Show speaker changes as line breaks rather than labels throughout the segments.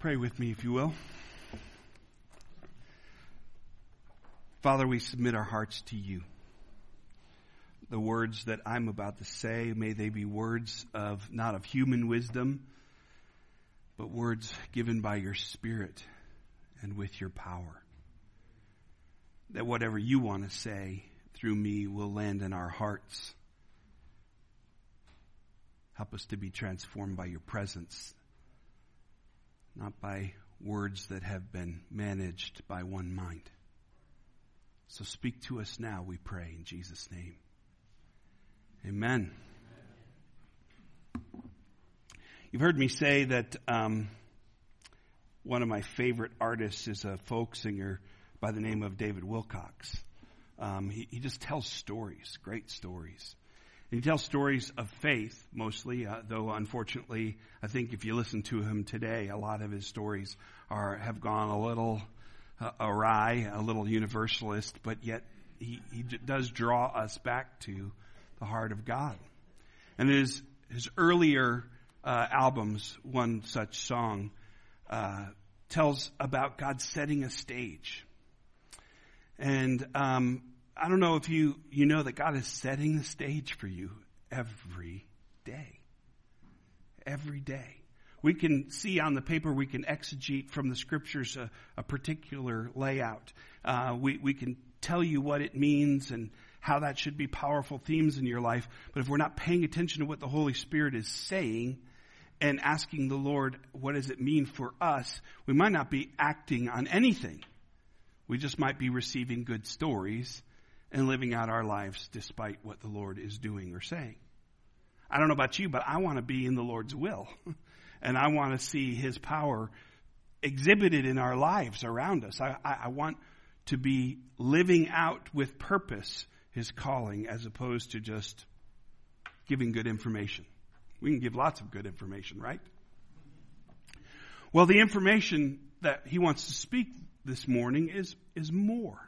Pray with me, if you will. Father, we submit our hearts to you. The words that I'm about to say, may they be words of, not of human wisdom, but words given by your Spirit and with your power. That whatever you want to say through me will land in our hearts. Help us to be transformed by your presence not by words that have been managed by one mind. So speak to us now, we pray, in Jesus' name. Amen. You've heard me say that um, one of my favorite artists is a folk singer by the name of David Wilcox. Um, he, he just tells stories, great stories. He tells stories of faith mostly, uh, though unfortunately, I think if you listen to him today, a lot of his stories are have gone a little uh, awry, a little universalist, but yet he, he does draw us back to the heart of God. And his his earlier uh, albums, one such song, uh, tells about God setting a stage. And um, I don't know if you, you know that God is setting the stage for you every day. Every day. We can see on the paper, we can exegete from the scriptures a, a particular layout. Uh, we, we can tell you what it means and how that should be powerful themes in your life. But if we're not paying attention to what the Holy Spirit is saying and asking the Lord, what does it mean for us, we might not be acting on anything. We just might be receiving good stories and living out our lives despite what the Lord is doing or saying. I don't know about you, but I want to be in the Lord's will. and I want to see His power exhibited in our lives around us. I, I, I want to be living out with purpose His calling as opposed to just giving good information. We can give lots of good information, right? Well, the information that He wants to speak this morning is, is more.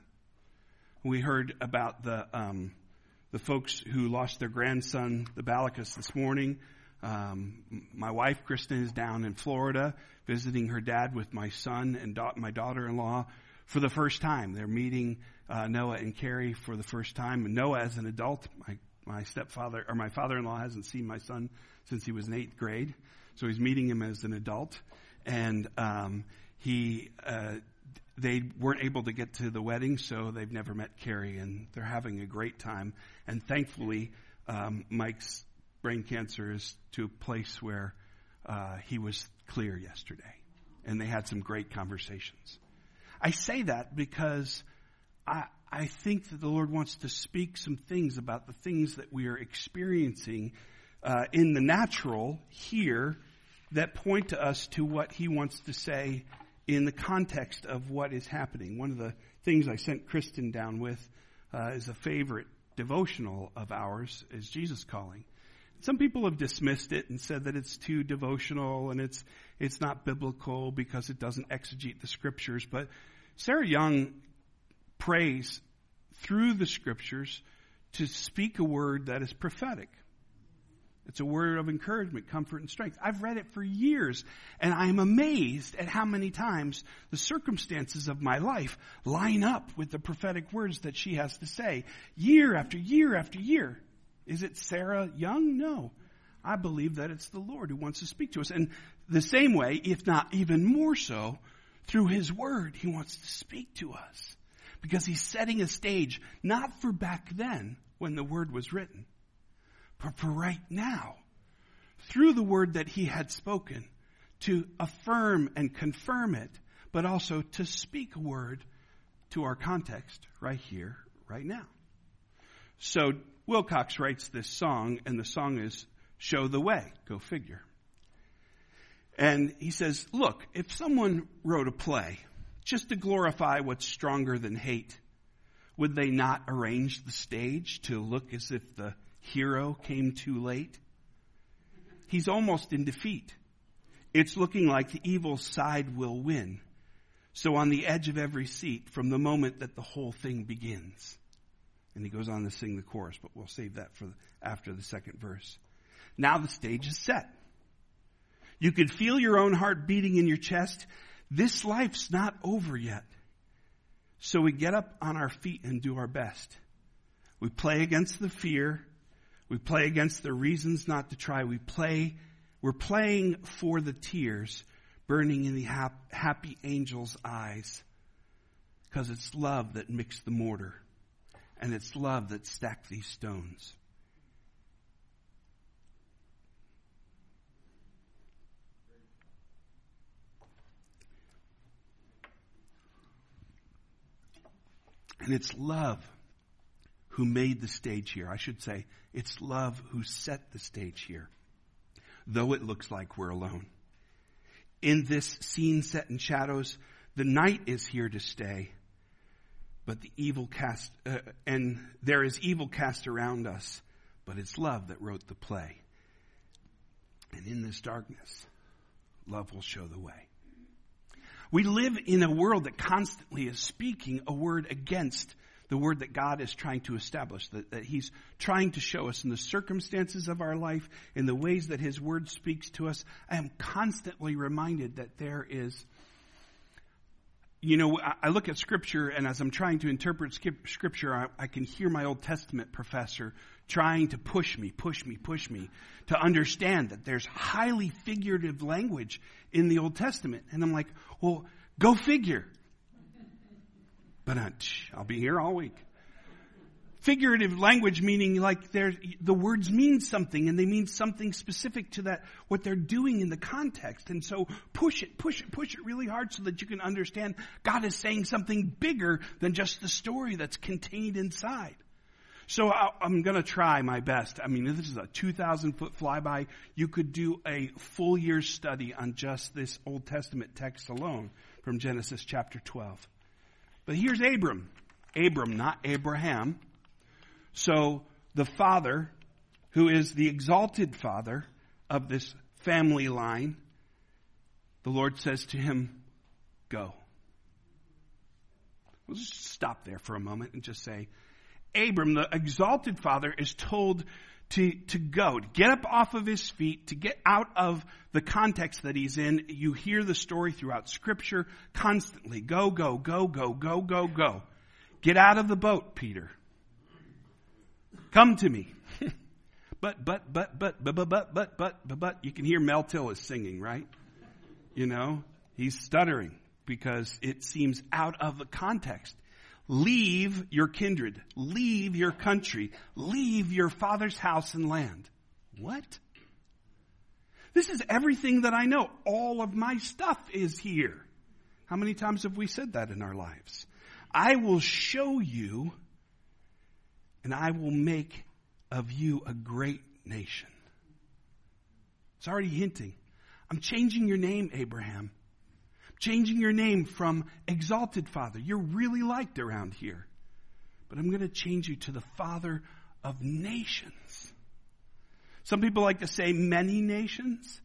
We heard about the um, the folks who lost their grandson, the Balicus, this morning. Um, my wife, Kristen, is down in Florida visiting her dad with my son and da- my daughter-in-law for the first time. They're meeting uh, Noah and Carrie for the first time. And Noah, as an adult, my my stepfather or my father-in-law hasn't seen my son since he was in eighth grade, so he's meeting him as an adult. And um, he uh, they weren't able to get to the wedding, so they've never met Carrie, and they're having a great time. And thankfully, um, Mike's brain cancer is to a place where uh, he was clear yesterday, and they had some great conversations. I say that because I, I think that the Lord wants to speak some things about the things that we are experiencing uh, in the natural here that point to us to what He wants to say in the context of what is happening. One of the things I sent Kristen down with uh, is a favorite devotional of ours is Jesus calling. Some people have dismissed it and said that it's too devotional and it's it's not biblical because it doesn't exegete the scriptures. But Sarah Young prays through the scriptures to speak a word that is prophetic. It's a word of encouragement, comfort, and strength. I've read it for years, and I am amazed at how many times the circumstances of my life line up with the prophetic words that she has to say, year after year after year. Is it Sarah Young? No. I believe that it's the Lord who wants to speak to us. And the same way, if not even more so, through His Word, He wants to speak to us. Because He's setting a stage, not for back then when the Word was written, but for right now, through the word that he had spoken, to affirm and confirm it, but also to speak a word to our context right here, right now. So Wilcox writes this song, and the song is Show the Way. Go figure. And he says, Look, if someone wrote a play just to glorify what's stronger than hate, would they not arrange the stage to look as if the hero came too late. He's almost in defeat. It's looking like the evil side will win. So on the edge of every seat from the moment that the whole thing begins. And he goes on to sing the chorus, but we'll save that for after the second verse. Now the stage is set. You could feel your own heart beating in your chest. This life's not over yet. So we get up on our feet and do our best. We play against the fear. We play against the reasons not to try. We play, we're playing for the tears burning in the happy angel's eyes. Because it's love that mixed the mortar. And it's love that stacked these stones. And it's love who made the stage here. I should say, it's love who set the stage here. Though it looks like we're alone. In this scene set in shadows, the night is here to stay, but the evil cast, uh, and there is evil cast around us, but it's love that wrote the play. And in this darkness, love will show the way. We live in a world that constantly is speaking a word against the word that God is trying to establish, that, that He's trying to show us in the circumstances of our life, in the ways that His word speaks to us. I am constantly reminded that there is, you know, I look at scripture and as I'm trying to interpret scripture, I, I can hear my Old Testament professor trying to push me, push me, push me to understand that there's highly figurative language in the Old Testament. And I'm like, well, go figure. But I'll be here all week. Figurative language meaning like the words mean something and they mean something specific to that, what they're doing in the context. And so push it, push it, push it really hard so that you can understand God is saying something bigger than just the story that's contained inside. So I, am going to try my best. I mean, this is a 2,000 foot flyby. You could do a full year study on just this Old Testament text alone from Genesis chapter 12. But here's Abram. Abram, not Abraham. So the father, who is the exalted father of this family line, the Lord says to him, Go. We'll just stop there for a moment and just say, Abram, the exalted father, is told to, to go, to get up off of his feet, to get out of the context that he's in. You hear the story throughout scripture constantly. Go, go, go, go, go, go, go. Get out of the boat, Peter. Come to me. but, but, but, but, but, but, but, but, but, but, but, you can hear Mel Tillis singing, right? You know, he's stuttering because it seems out of the context. Leave your kindred. Leave your country. Leave your father's house and land. What? This is everything that I know. All of my stuff is here. How many times have we said that in our lives? I will show you and I will make of you a great nation. It's already hinting. I'm changing your name, Abraham changing your name from exalted father. You're really liked around here. But I'm going to change you to the father of nations. Some people like to say many nations.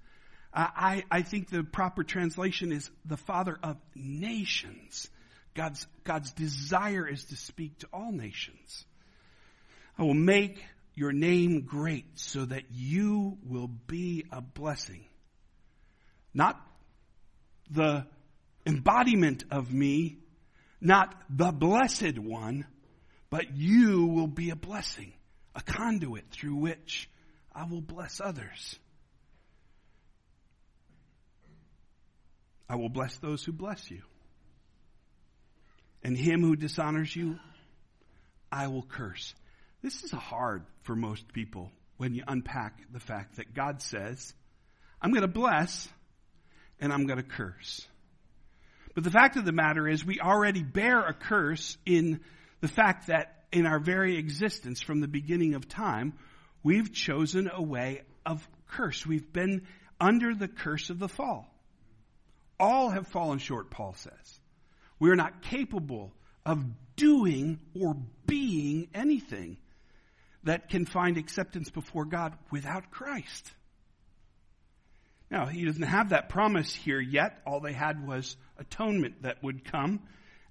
I, I think the proper translation is the father of nations. God's, God's desire is to speak to all nations. I will make your name great so that you will be a blessing. Not the embodiment of me, not the blessed one, but you will be a blessing, a conduit through which I will bless others. I will bless those who bless you. And him who dishonors you, I will curse. This is hard for most people when you unpack the fact that God says, I'm going to bless and I'm going to curse. But the fact of the matter is we already bear a curse in the fact that in our very existence from the beginning of time, we've chosen a way of curse. We've been under the curse of the fall. All have fallen short, Paul says. We are not capable of doing or being anything that can find acceptance before God without Christ. Now, he doesn't have that promise here yet. All they had was atonement that would come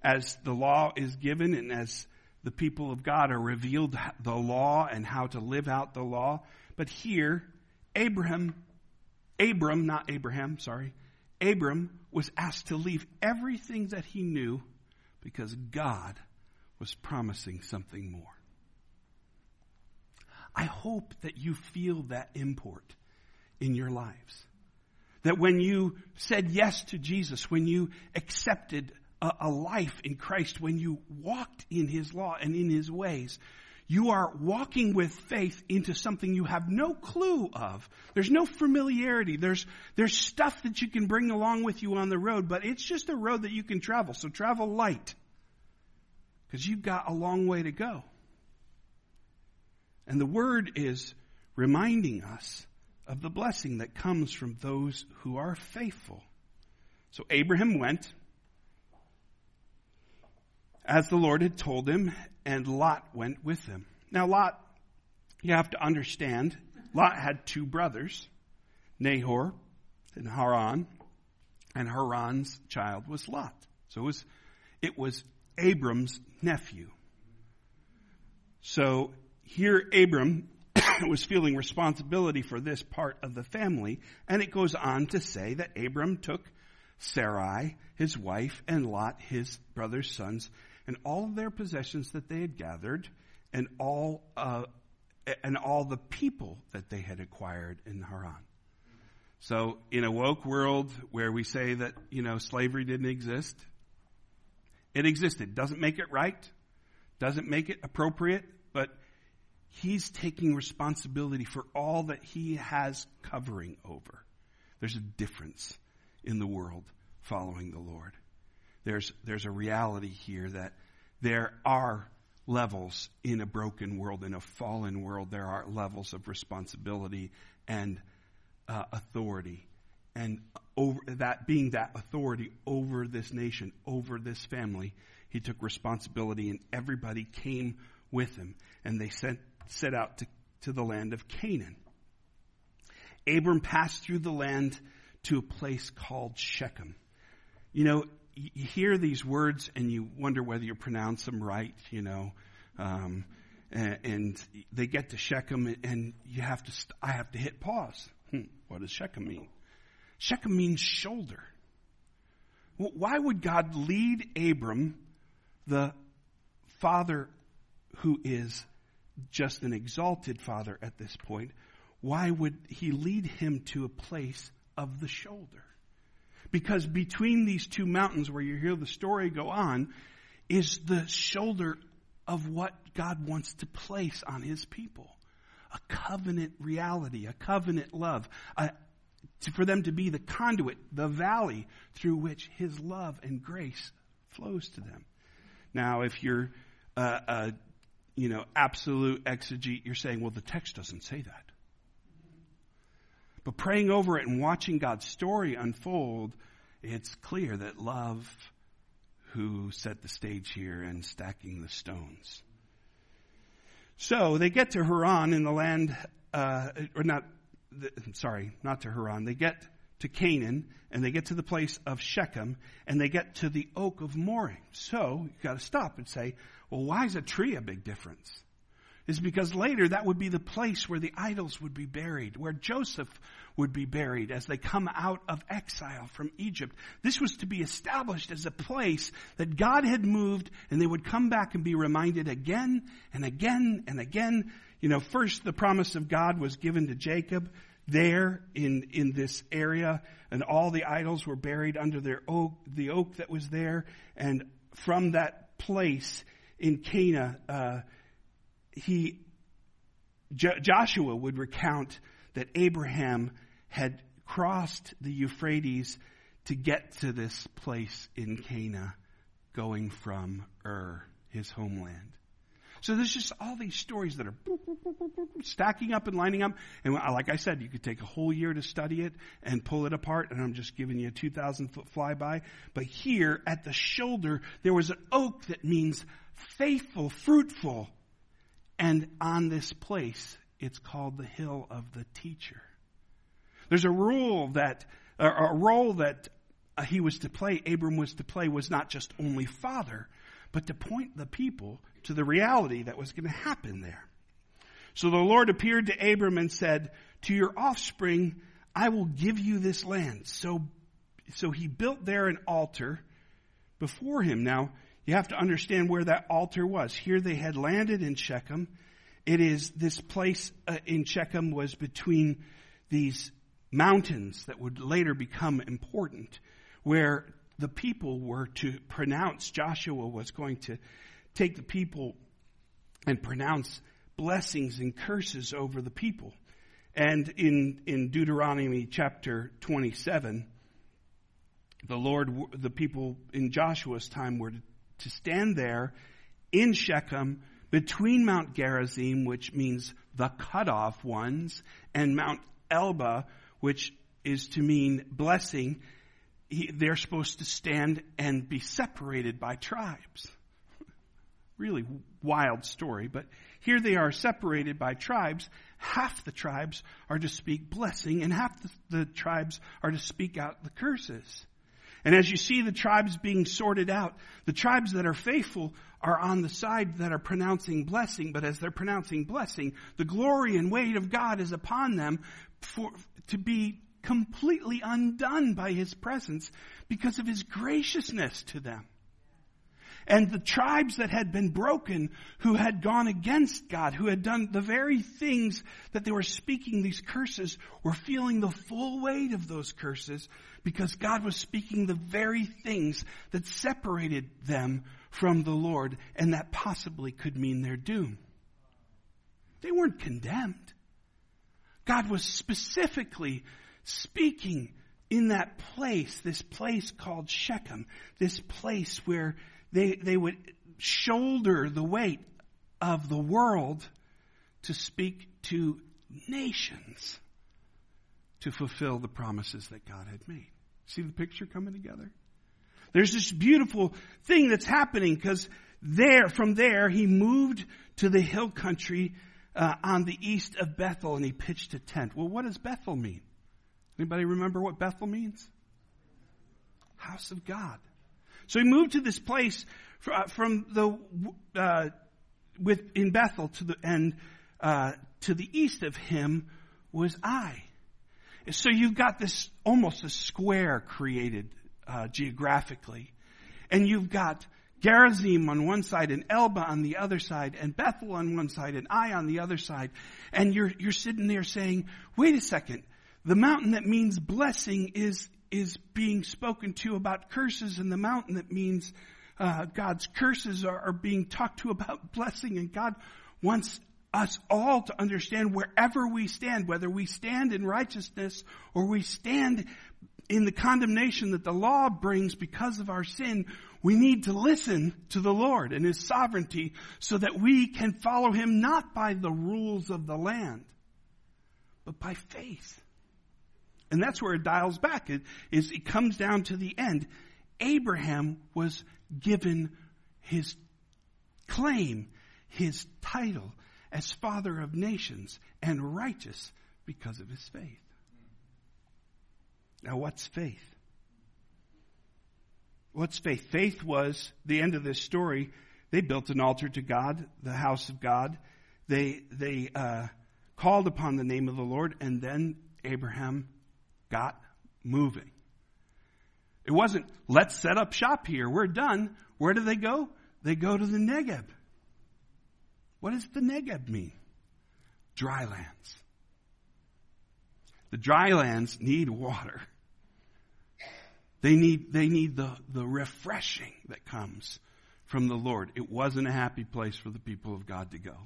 as the law is given and as the people of God are revealed the law and how to live out the law. But here, Abraham Abram, not Abraham, sorry, Abram was asked to leave everything that he knew because God was promising something more. I hope that you feel that import in your lives. That when you said yes to Jesus, when you accepted a, a, life in Christ, when you walked in His law and in His ways, you are walking with faith into something you have no clue of. There's no familiarity. There's, there's stuff that you can bring along with you on the road, but it's just a road that you can travel. So travel light. Because you've got a long way to go. And the word is reminding us of the blessing that comes from those who are faithful. So Abraham went as the Lord had told him, and Lot went with him. Now, Lot, you have to understand, Lot had two brothers, Nahor and Haran, and Haran's child was Lot. So it was, it was Abram's nephew. So here Abram was feeling responsibility for this part of the family, and it goes on to say that Abram took Sarai, his wife, and Lot, his brother's sons, and all their possessions that they had gathered, and all uh, and all the people that they had acquired in Haran. So, in a woke world where we say that you know slavery didn't exist, it existed. Doesn't make it right, doesn't make it appropriate, he's taking responsibility for all that he has covering over. There's a difference in the world following the Lord. There's, there's a reality here that there are levels in a broken world, in a fallen world, there are levels of responsibility and uh, authority. And over that being that authority over this nation, over this family, he took responsibility and everybody came with him. And they sent, set out to, to the land of Canaan. Abram passed through the land to a place called Shechem. You know, you hear these words and you wonder whether you pronounce them right, you know. Um, and, and, they get to Shechem and you have to, st- I have to hit pause. Hmm, what does Shechem mean? Shechem means shoulder. Why would God lead Abram, the father who is just an exalted father at this point, why would he lead him to a place of the shoulder? Because between these two mountains where you hear the story go on is the shoulder of what God wants to place on his people. A covenant reality, a covenant love, a, to, for them to be the conduit, the valley through which his love and grace flows to them. Now, if you're uh, a you know absolute exegete, you're saying, well, the text doesn't say that. But praying over it and watching God's story unfold, it's clear that love who set the stage here and stacking the stones. So they get to Haran in the land, uh, or not, the, sorry, not to Haran. They get to Canaan and they get to the place of Shechem and they get to the oak of Moreh. So you've got to stop and say, well, why is a tree a big difference? is because later that would be the place where the idols would be buried, where Joseph would be buried as they come out of exile from Egypt. This was to be established as a place that God had moved and they would come back and be reminded again and again and again. You know, first the promise of God was given to Jacob there in, in this area and all the idols were buried under their oak, the oak that was there. And from that place in Canaan, uh, he, J- Joshua would recount that Abraham had crossed the Euphrates to get to this place in Canaan, going from Ur, his homeland. So there's just all these stories that are stacking up and lining up. And like I said, you could take a whole year to study it and pull it apart. And I'm just giving you a 2,000 foot flyby. But here at the shoulder, there was an oak that means faithful, fruitful, and on this place, it's called the hill of the teacher. There's a rule that, a role that uh, he was to play, Abram was to play, was not just only father, but to point the people to the reality that was going to happen there. So the Lord appeared to Abram and said, To your offspring I will give you this land. So, so he built there an altar before him. Now, you have to understand where that altar was. Here they had landed in Shechem. It is this place uh, in Shechem was between these mountains that would later become important, where the people were to pronounce, Joshua was going to take the people and pronounce blessings and curses over the people. And in, in Deuteronomy chapter 27, the Lord, the people in Joshua's time were to stand there in Shechem between Mount Gerizim, which means the cut off ones, and Mount Elba, which is to mean blessing. they're supposed to stand and be separated by tribes. Really wild story, but here they are separated by tribes. Half the tribes are to speak blessing and half the, the tribes are to speak out the curses. And as you see the tribes being sorted out, the tribes that are faithful are on the side that are pronouncing blessing, but as they're pronouncing blessing, the glory and weight of God is upon them for, to be completely undone by His presence because of His graciousness to them. And the tribes that had been broken, who had gone against God, who had done the very things that they were speaking these curses, were feeling the full weight of those curses because God was speaking the very things that separated them from the Lord and that possibly could mean their doom. They weren't condemned. God was specifically speaking in that place, this place called Shechem, this place where they, they would shoulder the weight of the world to speak to nations to fulfill the promises that God had made. See the picture coming together? There's this beautiful thing that's happening because there, from there, he moved to the hill country uh, on the east of Bethel and he pitched a tent. Well, what does Bethel mean? Anybody remember what Bethel means? House of God. So he moved to this place uh, from the uh, with in Bethel to the and uh, to the east of him was Ai. So you've got this almost a square created uh, geographically, and you've got Gerizim on one side and Elba on the other side and Bethel on one side and Ai on the other side, and you're you're sitting there saying, "Wait a second, the mountain that means blessing is is being spoken to about curses, in the mountain that means uh, God's curses are, are being talked to about blessing, and God wants us all to understand wherever we stand, whether we stand in righteousness or we stand in the condemnation that the law brings because of our sin, we need to listen to the Lord and His sovereignty so that we can follow Him not by the rules of the land, but by faith. And that's where it dials back. It, is, it comes down to the end. Abraham was given his claim, his title as father of nations and righteous because of his faith. Now, what's faith? What's faith? Faith was the end of this story. They built an altar to God, the house of God. They they uh, called upon the name of the Lord, and then Abraham got moving. It wasn't, let's set up shop here. We're done. Where do they go? They go to the Negeb. What does the Negeb mean? Dry lands. The dry lands need water. They need, they need the, the refreshing that comes from the Lord. It wasn't a happy place for the people of God to go.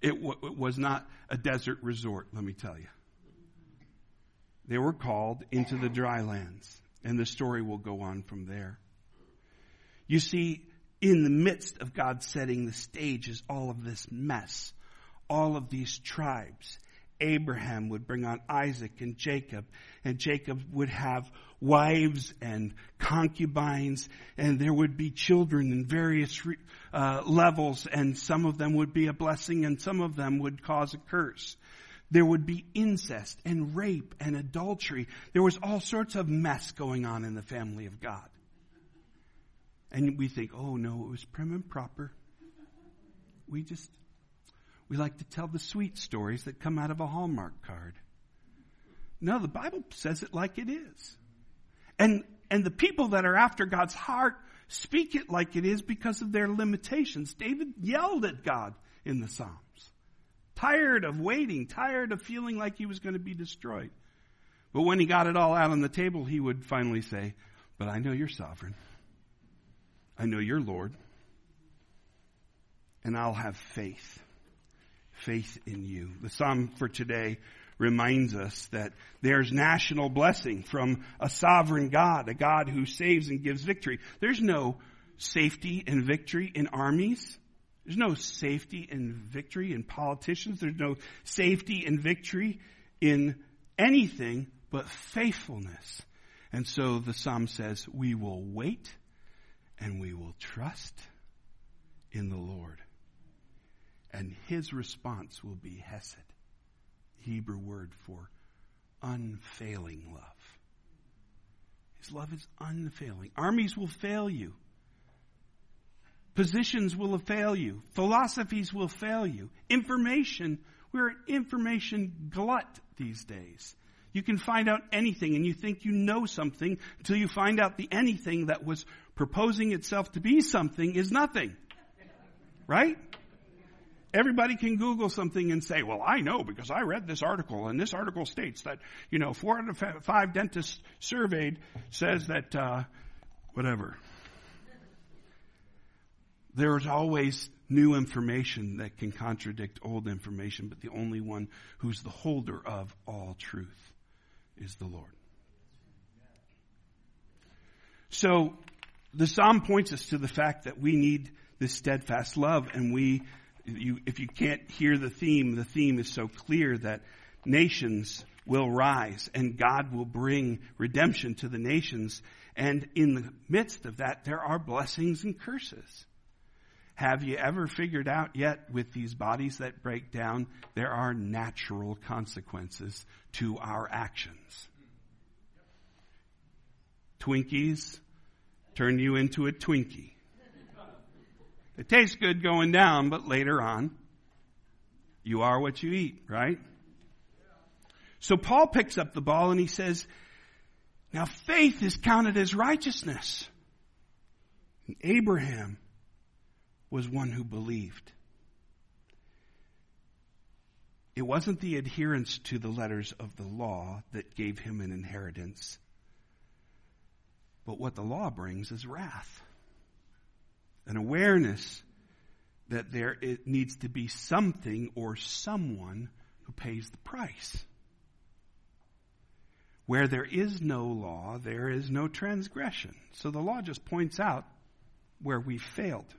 It, w- it was not a desert resort, let me tell you they were called into the dry lands. And the story will go on from there. You see, in the midst of God setting the stage is all of this mess, all of these tribes. Abraham would bring on Isaac and Jacob, and Jacob would have wives and concubines, and there would be children in various uh, levels, and some of them would be a blessing, and some of them would cause a curse. There would be incest and rape and adultery. There was all sorts of mess going on in the family of God. And we think, oh no, it was prim and proper. We just, we like to tell the sweet stories that come out of a Hallmark card. No, the Bible says it like it is. And, and the people that are after God's heart speak it like it is because of their limitations. David yelled at God in the Psalms. Tired of waiting, tired of feeling like he was going to be destroyed. But when he got it all out on the table, he would finally say, But I know you're sovereign. I know you're Lord. And I'll have faith. Faith in you. The psalm for today reminds us that there's national blessing from a sovereign God, a God who saves and gives victory. There's no safety and victory in armies. There's no safety and victory in politicians. There's no safety and victory in anything but faithfulness. And so the psalm says, we will wait and we will trust in the Lord. And his response will be Hesed. Hebrew word for unfailing love. His love is unfailing. Armies will fail you. Positions will fail you. Philosophies will fail you. Information, we're an information glut these days. You can find out anything and you think you know something until you find out the anything that was proposing itself to be something is nothing. Right? Everybody can Google something and say, well, I know because I read this article and this article states that, you know, four out of five dentists surveyed says that, uh, whatever. There's always new information that can contradict old information, but the only one who's the holder of all truth is the Lord. So, the psalm points us to the fact that we need this steadfast love and we you, if you can't hear the theme, the theme is so clear that nations will rise and God will bring redemption to the nations. And in the midst of that, there are blessings and curses. Have you ever figured out yet with these bodies that break down, there are natural consequences to our actions? Twinkies turn you into a Twinkie. It tastes good going down, but later on, you are what you eat, right? So Paul picks up the ball and he says, now faith is counted as righteousness. And Abraham was one who believed. It wasn't the adherence to the letters of the law that gave him an inheritance. But what the law brings is wrath an awareness that there it needs to be something or someone who pays the price. Where there is no law, there is no transgression. So the law just points out where we failed.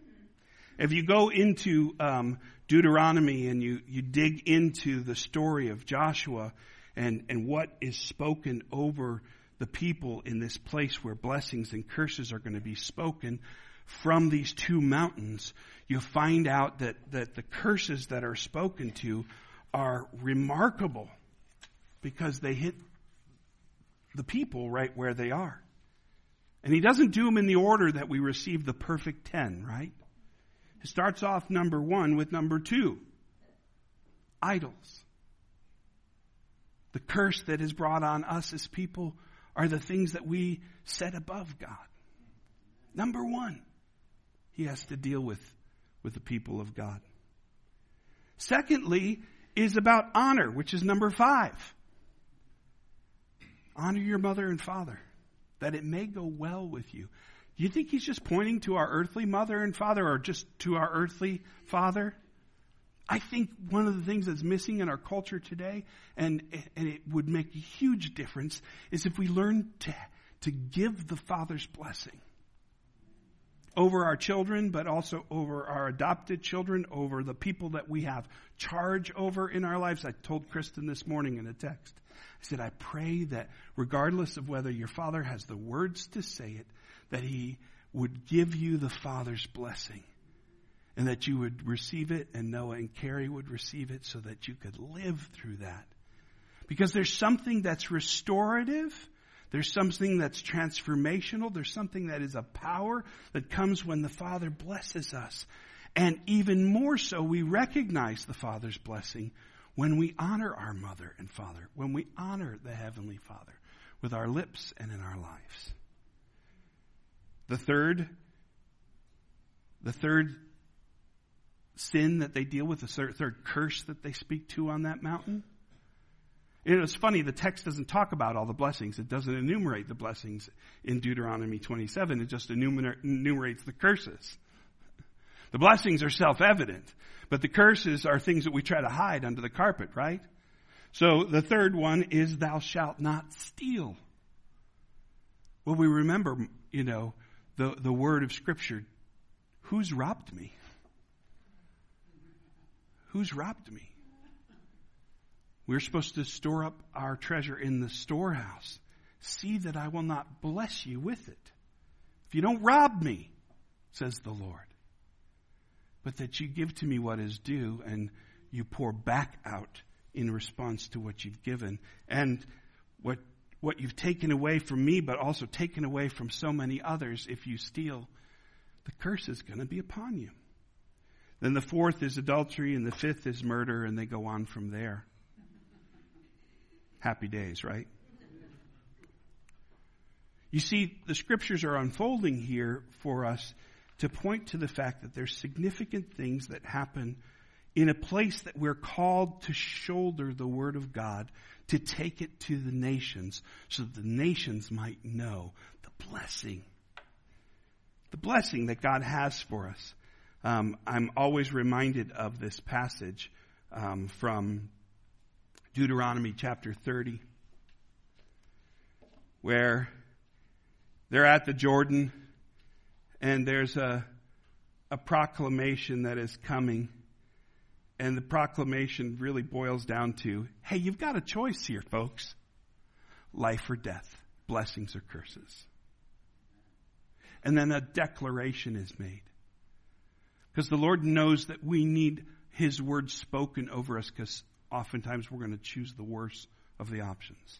If you go into um, Deuteronomy and you, you dig into the story of Joshua and, and what is spoken over the people in this place where blessings and curses are going to be spoken, from these two mountains, you find out that, that the curses that are spoken to are remarkable because they hit the people right where they are. And he doesn't do them in the order that we receive the perfect ten, right? Starts off number one with number two idols. The curse that is brought on us as people are the things that we set above God. Number one he has to deal with, with the people of God. Secondly, is about honor, which is number five. Honor your mother and father, that it may go well with you. You think he's just pointing to our earthly mother and father or just to our earthly father? I think one of the things that's missing in our culture today, and, and it would make a huge difference, is if we learn to, to give the Father's blessing over our children, but also over our adopted children, over the people that we have charge over in our lives. I told Kristen this morning in a text. I said, I pray that regardless of whether your father has the words to say it, that he would give you the father's blessing and that you would receive it and Noah and Carrie would receive it so that you could live through that. Because there's something that's restorative there's something that's transformational. There's something that is a power that comes when the Father blesses us. And even more so, we recognize the Father's blessing when we honor our mother and father, when we honor the Heavenly Father with our lips and in our lives. The third, the third sin that they deal with, the third curse that they speak to on that mountain. You know, it's funny, the text doesn't talk about all the blessings. It doesn't enumerate the blessings in Deuteronomy 27. It just enumerates the curses. The blessings are self-evident, but the curses are things that we try to hide under the carpet, right? So the third one is thou shalt not steal. Well, we remember, you know, the, the word of scripture. Who's robbed me? Who's robbed me? We're supposed to store up our treasure in the storehouse. See that I will not bless you with it. If you don't rob me, says the Lord, but that you give to me what is due and you pour back out in response to what you've given and what, what you've taken away from me, but also taken away from so many others. If you steal, the curse is going to be upon you. Then the fourth is adultery, and the fifth is murder, and they go on from there. Happy days, right? You see, the scriptures are unfolding here for us to point to the fact that there's significant things that happen in a place that we're called to shoulder the Word of God, to take it to the nations, so that the nations might know the blessing. The blessing that God has for us. Um, I'm always reminded of this passage um, from Deuteronomy chapter 30, where they're at the Jordan and there's a, a proclamation that is coming. And the proclamation really boils down to hey, you've got a choice here, folks life or death, blessings or curses. And then a declaration is made. Because the Lord knows that we need His word spoken over us because oftentimes we're going to choose the worst of the options.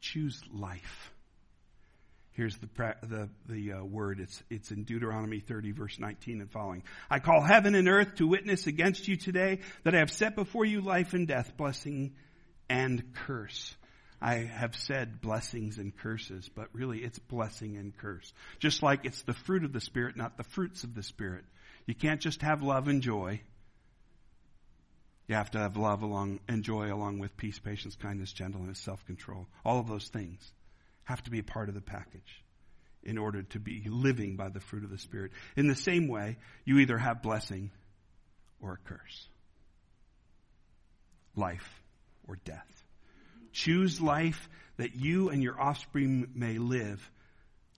Choose life. Here's the, the, the uh, word. It's, it's in Deuteronomy 30 verse 19 and following. I call heaven and earth to witness against you today that I have set before you life and death, blessing and curse. I have said blessings and curses, but really it's blessing and curse. Just like it's the fruit of the Spirit, not the fruits of the Spirit. You can't just have love and joy. You have to have love along and joy along with peace, patience, kindness, gentleness, self-control. All of those things have to be a part of the package in order to be living by the fruit of the Spirit. In the same way, you either have blessing or a curse. Life or death. Choose life that you and your offspring may live,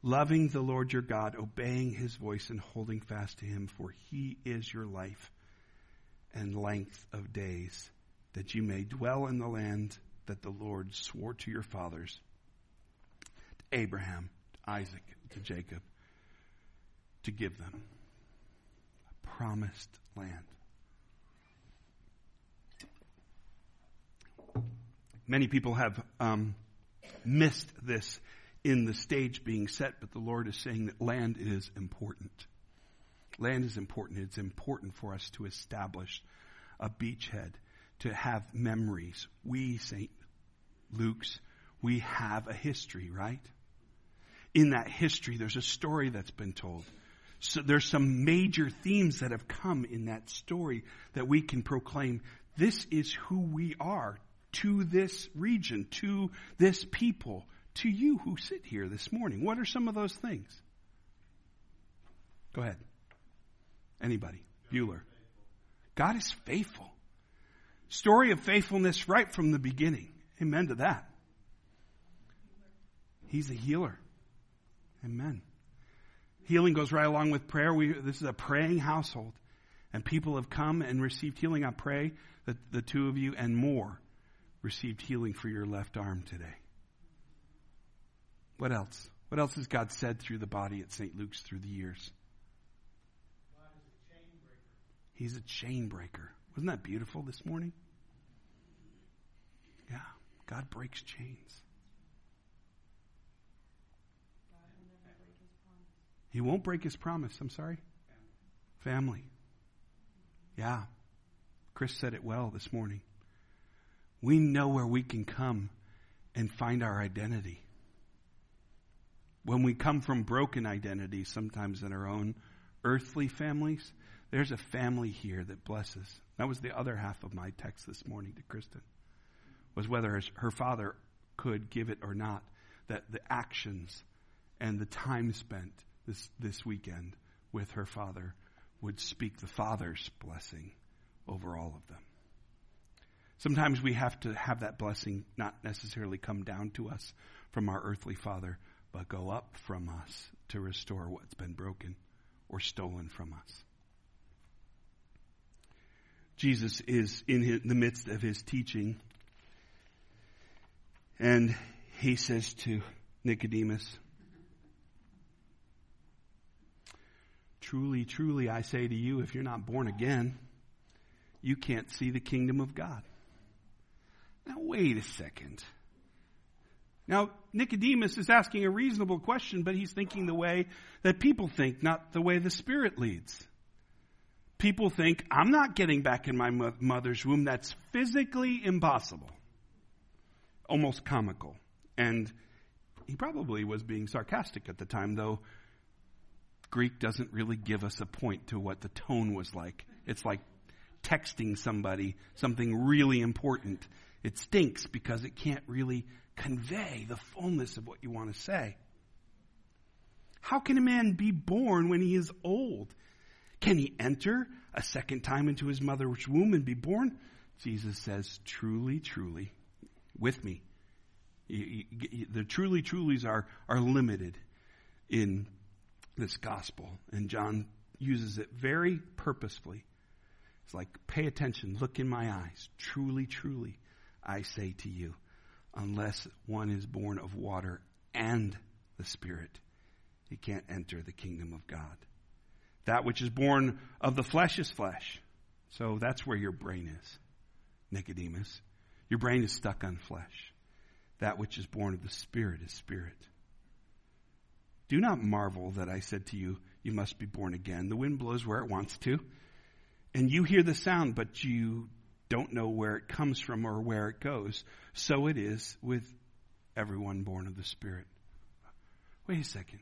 loving the Lord your God, obeying his voice, and holding fast to him, for he is your life and length of days, that you may dwell in the land that the Lord swore to your fathers, Abraham, to Isaac, to Jacob, to give them a promised land. Many people have um, missed this in the stage being set, but the Lord is saying that land is important. Land is important. It's important for us to establish a beachhead, to have memories. We, St. Luke's, we have a history, right? In that history, there's a story that's been told. So there's some major themes that have come in that story that we can proclaim. This is who we are to this region, to this people, to you who sit here this morning? What are some of those things? Go ahead. Anybody? Bueller. God is faithful. Story of faithfulness right from the beginning. Amen to that. He's a healer. Amen. Healing goes right along with prayer. We, this is a praying household. And people have come and received healing. I pray that the two of you and more received healing for your left arm today. What else? What else has God said through the body at St. Luke's through the years? He's a chain breaker. Wasn't that beautiful this morning? Yeah, God breaks chains. He won't break his promise. I'm sorry. Family. Yeah. Chris said it well this morning. We know where we can come and find our identity. When we come from broken identities, sometimes in our own earthly families, there's a family here that blesses. That was the other half of my text this morning to Kristen, was whether her father could give it or not, that the actions and the time spent this, this weekend with her father would speak the father's blessing over all of them. Sometimes we have to have that blessing not necessarily come down to us from our earthly father, but go up from us to restore what's been broken or stolen from us. Jesus is in his, the midst of his teaching, and he says to Nicodemus, Truly, truly, I say to you, if you're not born again, you can't see the kingdom of God. Now, wait a second. Now, Nicodemus is asking a reasonable question, but he's thinking the way that people think, not the way the Spirit leads. People think, I'm not getting back in my mother's womb. That's physically impossible. Almost comical. And he probably was being sarcastic at the time, though Greek doesn't really give us a point to what the tone was like. It's like texting somebody something really important. It stinks because it can't really convey the fullness of what you want to say. How can a man be born when he is old? Can he enter a second time into his mother's womb and be born? Jesus says, truly, truly, with me. The truly, trulies are, are limited in this gospel. And John uses it very purposefully. It's like, pay attention, look in my eyes. Truly, truly, I say to you, unless one is born of water and the Spirit, he can't enter the kingdom of God. That which is born of the flesh is flesh. So that's where your brain is, Nicodemus. Your brain is stuck on flesh. That which is born of the Spirit is spirit. Do not marvel that I said to you, You must be born again. The wind blows where it wants to, and you hear the sound, but you don't know where it comes from or where it goes. So it is with everyone born of the Spirit. Wait a second.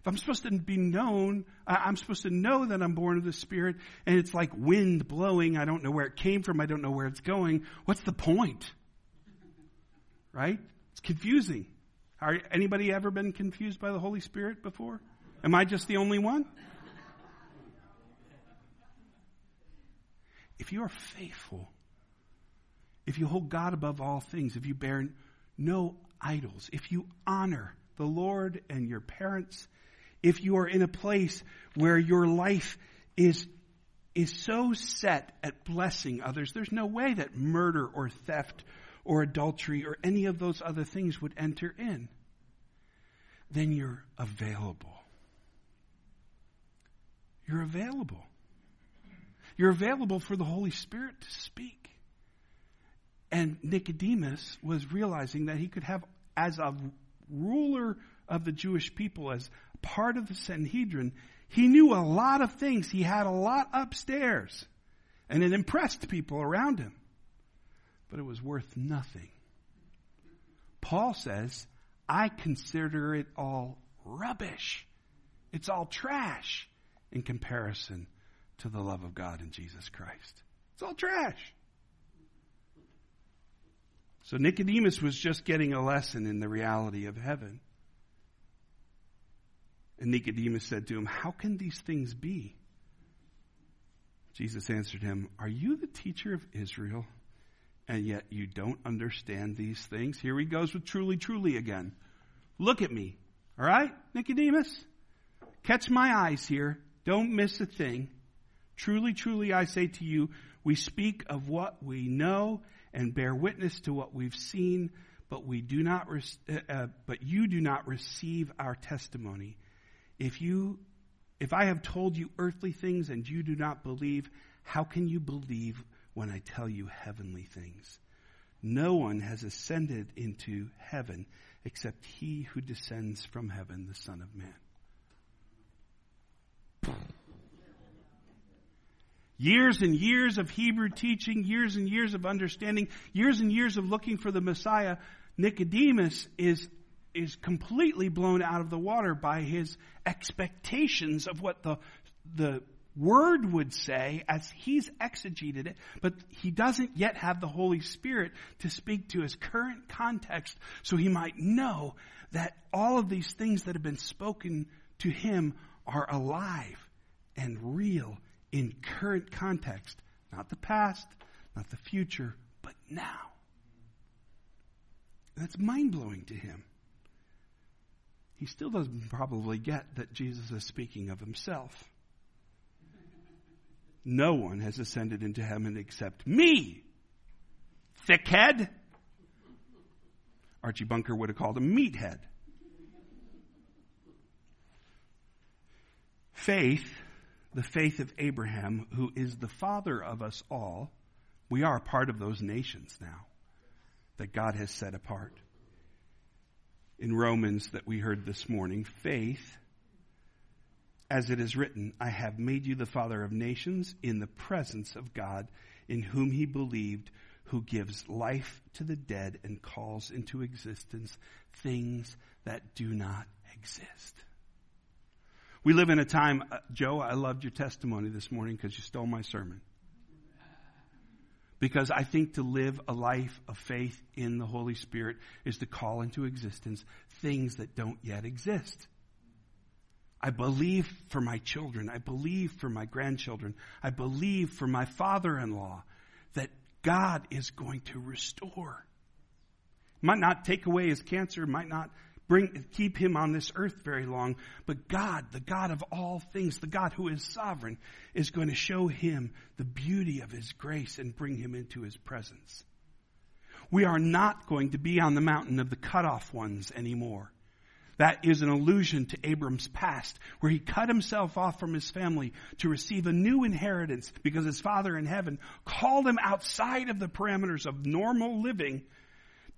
If I'm supposed to be known, I'm supposed to know that I'm born of the Spirit, and it's like wind blowing. I don't know where it came from. I don't know where it's going. What's the point? Right? It's confusing. Are anybody ever been confused by the Holy Spirit before? Am I just the only one? If you are faithful, if you hold God above all things, if you bear no idols, if you honor the Lord and your parents, if you are in a place where your life is, is so set at blessing others, there's no way that murder or theft or adultery or any of those other things would enter in, then you're available. You're available. You're available for the Holy Spirit to speak. And Nicodemus was realizing that he could have, as a ruler of the Jewish people, as part of the Sanhedrin, he knew a lot of things. He had a lot upstairs. And it impressed people around him but it was worth nothing. Paul says, I consider it all rubbish. It's all trash in comparison to the love of God in Jesus Christ. It's all trash. So Nicodemus was just getting a lesson in the reality of heaven. And Nicodemus said to him, How can these things be? Jesus answered him, Are you the teacher of Israel? And yet you don't understand these things. Here he goes with truly, truly again. Look at me. All right, Nicodemus? Catch my eyes here. Don't miss a thing. Truly, truly, I say to you, we speak of what we know and bear witness to what we've seen, but we do not, uh, uh, but you do not receive our testimony. If you, if I have told you earthly things and you do not believe, how can you believe when I tell you heavenly things. No one has ascended into heaven except he who descends from heaven, the Son of Man. Years and years of Hebrew teaching, years and years of understanding, years and years of looking for the Messiah. Nicodemus is, is completely blown out of the water by his expectations of what the, the word would say as he's exegeted it, but he doesn't yet have the Holy Spirit to speak to his current context so he might know that all of these things that have been spoken to him are alive and real in current context. Not the past, not the future, but now. That's mind blowing to him. He still doesn't probably get that Jesus is speaking of himself. No one has ascended into heaven except me. Thickhead. Archie Bunker would have called him meathead. Faith, the faith of Abraham, who is the father of us all, we are part of those nations now that God has set apart. In Romans that we heard this morning, faith as it is written, I have made you the father of nations in the presence of God, in whom he believed, who gives life to the dead and calls into existence things that do not exist. We live in a time, uh, Joe, I loved your testimony this morning because you stole my sermon. Because I think to live a life of faith in the Holy Spirit is to call into existence things that don't yet exist. I believe for my children. I believe for my grandchildren. I believe for my father in law that God is going to restore. Might not take away his cancer, might not bring, keep him on this earth very long, but God, the God of all things, the God who is sovereign, is going to show him the beauty of his grace and bring him into his presence. We are not going to be on the mountain of the cut off ones anymore. That is an allusion to Abram's past, where he cut himself off from his family to receive a new inheritance because his father in heaven called him outside of the parameters of normal living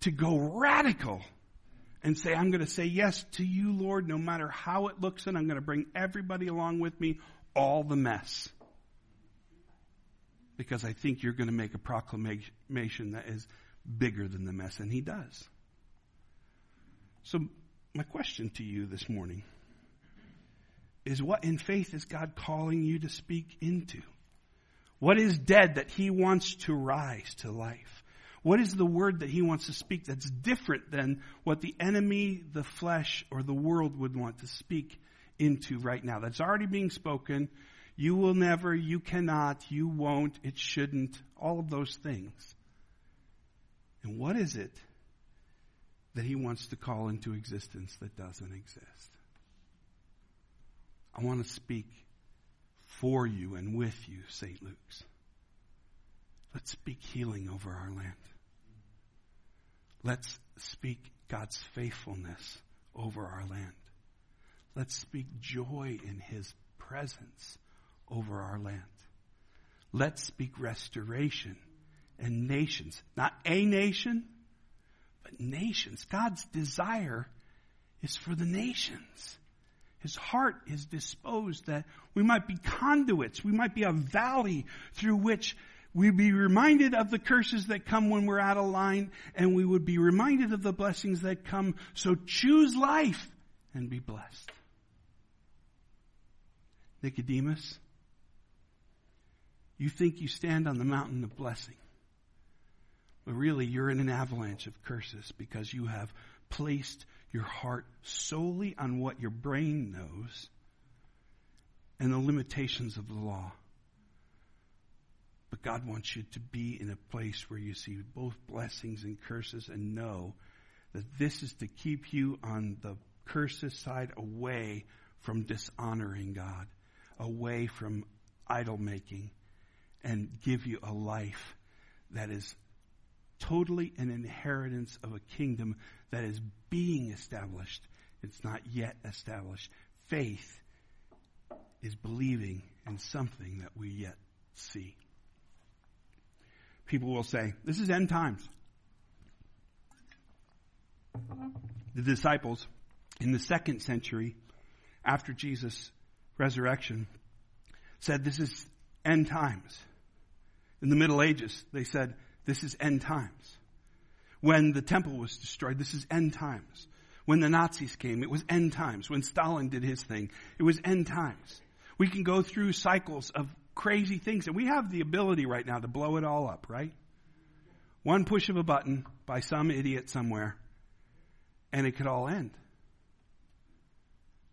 to go radical and say, I'm going to say yes to you, Lord, no matter how it looks, and I'm going to bring everybody along with me, all the mess. Because I think you're going to make a proclamation that is bigger than the mess, and he does. So my question to you this morning is what in faith is God calling you to speak into? What is dead that He wants to rise to life? What is the word that He wants to speak that's different than what the enemy, the flesh, or the world would want to speak into right now? That's already being spoken. You will never, you cannot, you won't, it shouldn't, all of those things. And what is it that he wants to call into existence that doesn't exist. I want to speak for you and with you, St. Luke's. Let's speak healing over our land. Let's speak God's faithfulness over our land. Let's speak joy in His presence over our land. Let's speak restoration and nations. Not a nation, but nations. God's desire is for the nations. His heart is disposed that we might be conduits. We might be a valley through which we be reminded of the curses that come when we're out of line and we would be reminded of the blessings that come. So choose life and be blessed. Nicodemus, you think you stand on the mountain of blessing. But really, you're in an avalanche of curses because you have placed your heart solely on what your brain knows and the limitations of the law. But God wants you to be in a place where you see both blessings and curses and know that this is to keep you on the curses side away from dishonoring God, away from idol making, and give you a life that is totally an inheritance of a kingdom that is being established. It's not yet established. Faith is believing in something that we yet see. People will say, this is end times. The disciples in the second century after Jesus' resurrection said this is end times. In the Middle Ages, they said, this is end times. When the temple was destroyed, this is end times. When the Nazis came, it was end times. When Stalin did his thing, it was end times. We can go through cycles of crazy things, and we have the ability right now to blow it all up, right? One push of a button by some idiot somewhere, and it could all end.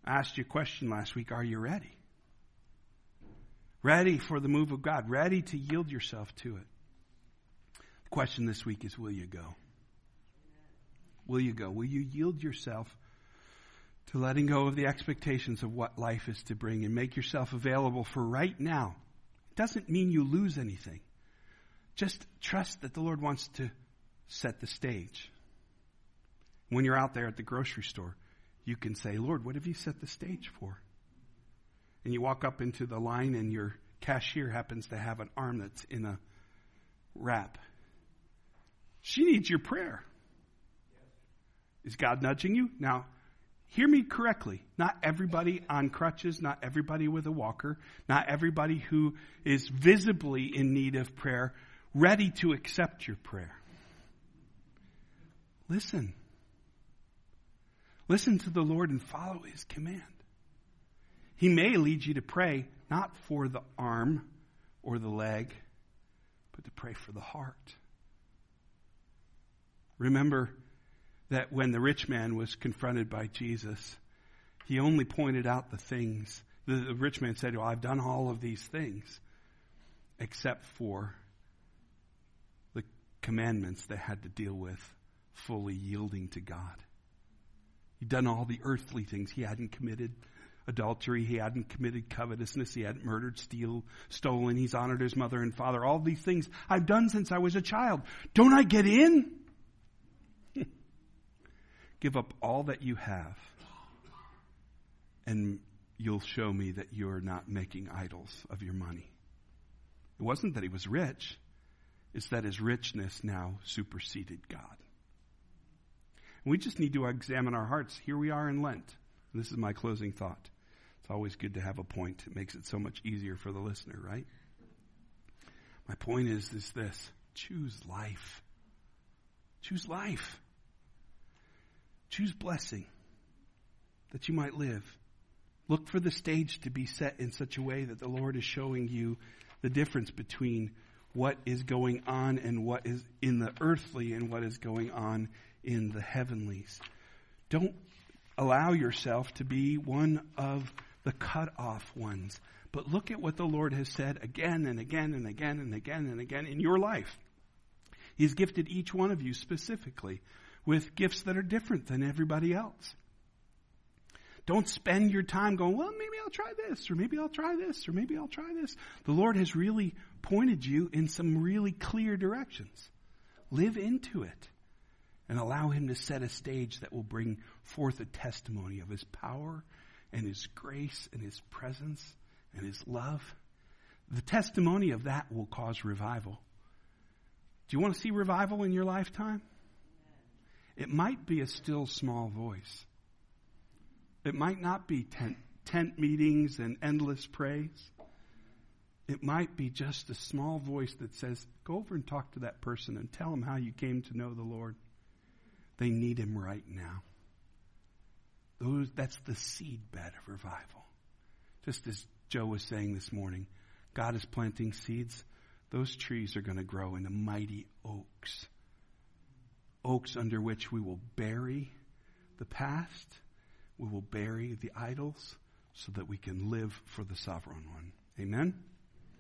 I asked you a question last week Are you ready? Ready for the move of God, ready to yield yourself to it. Question this week is Will you go? Will you go? Will you yield yourself to letting go of the expectations of what life is to bring and make yourself available for right now? It doesn't mean you lose anything. Just trust that the Lord wants to set the stage. When you're out there at the grocery store, you can say, Lord, what have you set the stage for? And you walk up into the line and your cashier happens to have an arm that's in a wrap. She needs your prayer. Is God nudging you? Now, hear me correctly. Not everybody on crutches, not everybody with a walker, not everybody who is visibly in need of prayer, ready to accept your prayer. Listen. Listen to the Lord and follow his command. He may lead you to pray not for the arm or the leg, but to pray for the heart. Remember that when the rich man was confronted by Jesus, he only pointed out the things. The, the rich man said, Well, I've done all of these things, except for the commandments they had to deal with fully yielding to God. He'd done all the earthly things. He hadn't committed adultery. He hadn't committed covetousness. He hadn't murdered, steal, stolen. He's honored his mother and father. All these things I've done since I was a child. Don't I get in? Give up all that you have, and you'll show me that you're not making idols of your money. It wasn't that he was rich, it's that his richness now superseded God. We just need to examine our hearts. Here we are in Lent. This is my closing thought. It's always good to have a point. It makes it so much easier for the listener, right? My point is, is this. Choose life. Choose life. Choose blessing that you might live. Look for the stage to be set in such a way that the Lord is showing you the difference between what is going on and what is in the earthly and what is going on in the heavenlies. Don't allow yourself to be one of the cut off ones. But look at what the Lord has said again and again and again and again and again in your life. He's gifted each one of you specifically with gifts that are different than everybody else. Don't spend your time going, well, maybe I'll try this, or maybe I'll try this, or maybe I'll try this. The Lord has really pointed you in some really clear directions. Live into it and allow Him to set a stage that will bring forth a testimony of His power and His grace and His presence and His love. The testimony of that will cause revival. Do you want to see revival in your lifetime? It might be a still small voice. It might not be tent, tent meetings and endless praise. It might be just a small voice that says, Go over and talk to that person and tell them how you came to know the Lord. They need Him right now. Those, that's the seed bed of revival. Just as Joe was saying this morning, God is planting seeds. Those trees are going to grow into mighty oaks oaks under which we will bury the past, we will bury the idols, so that we can live for the sovereign one. Amen?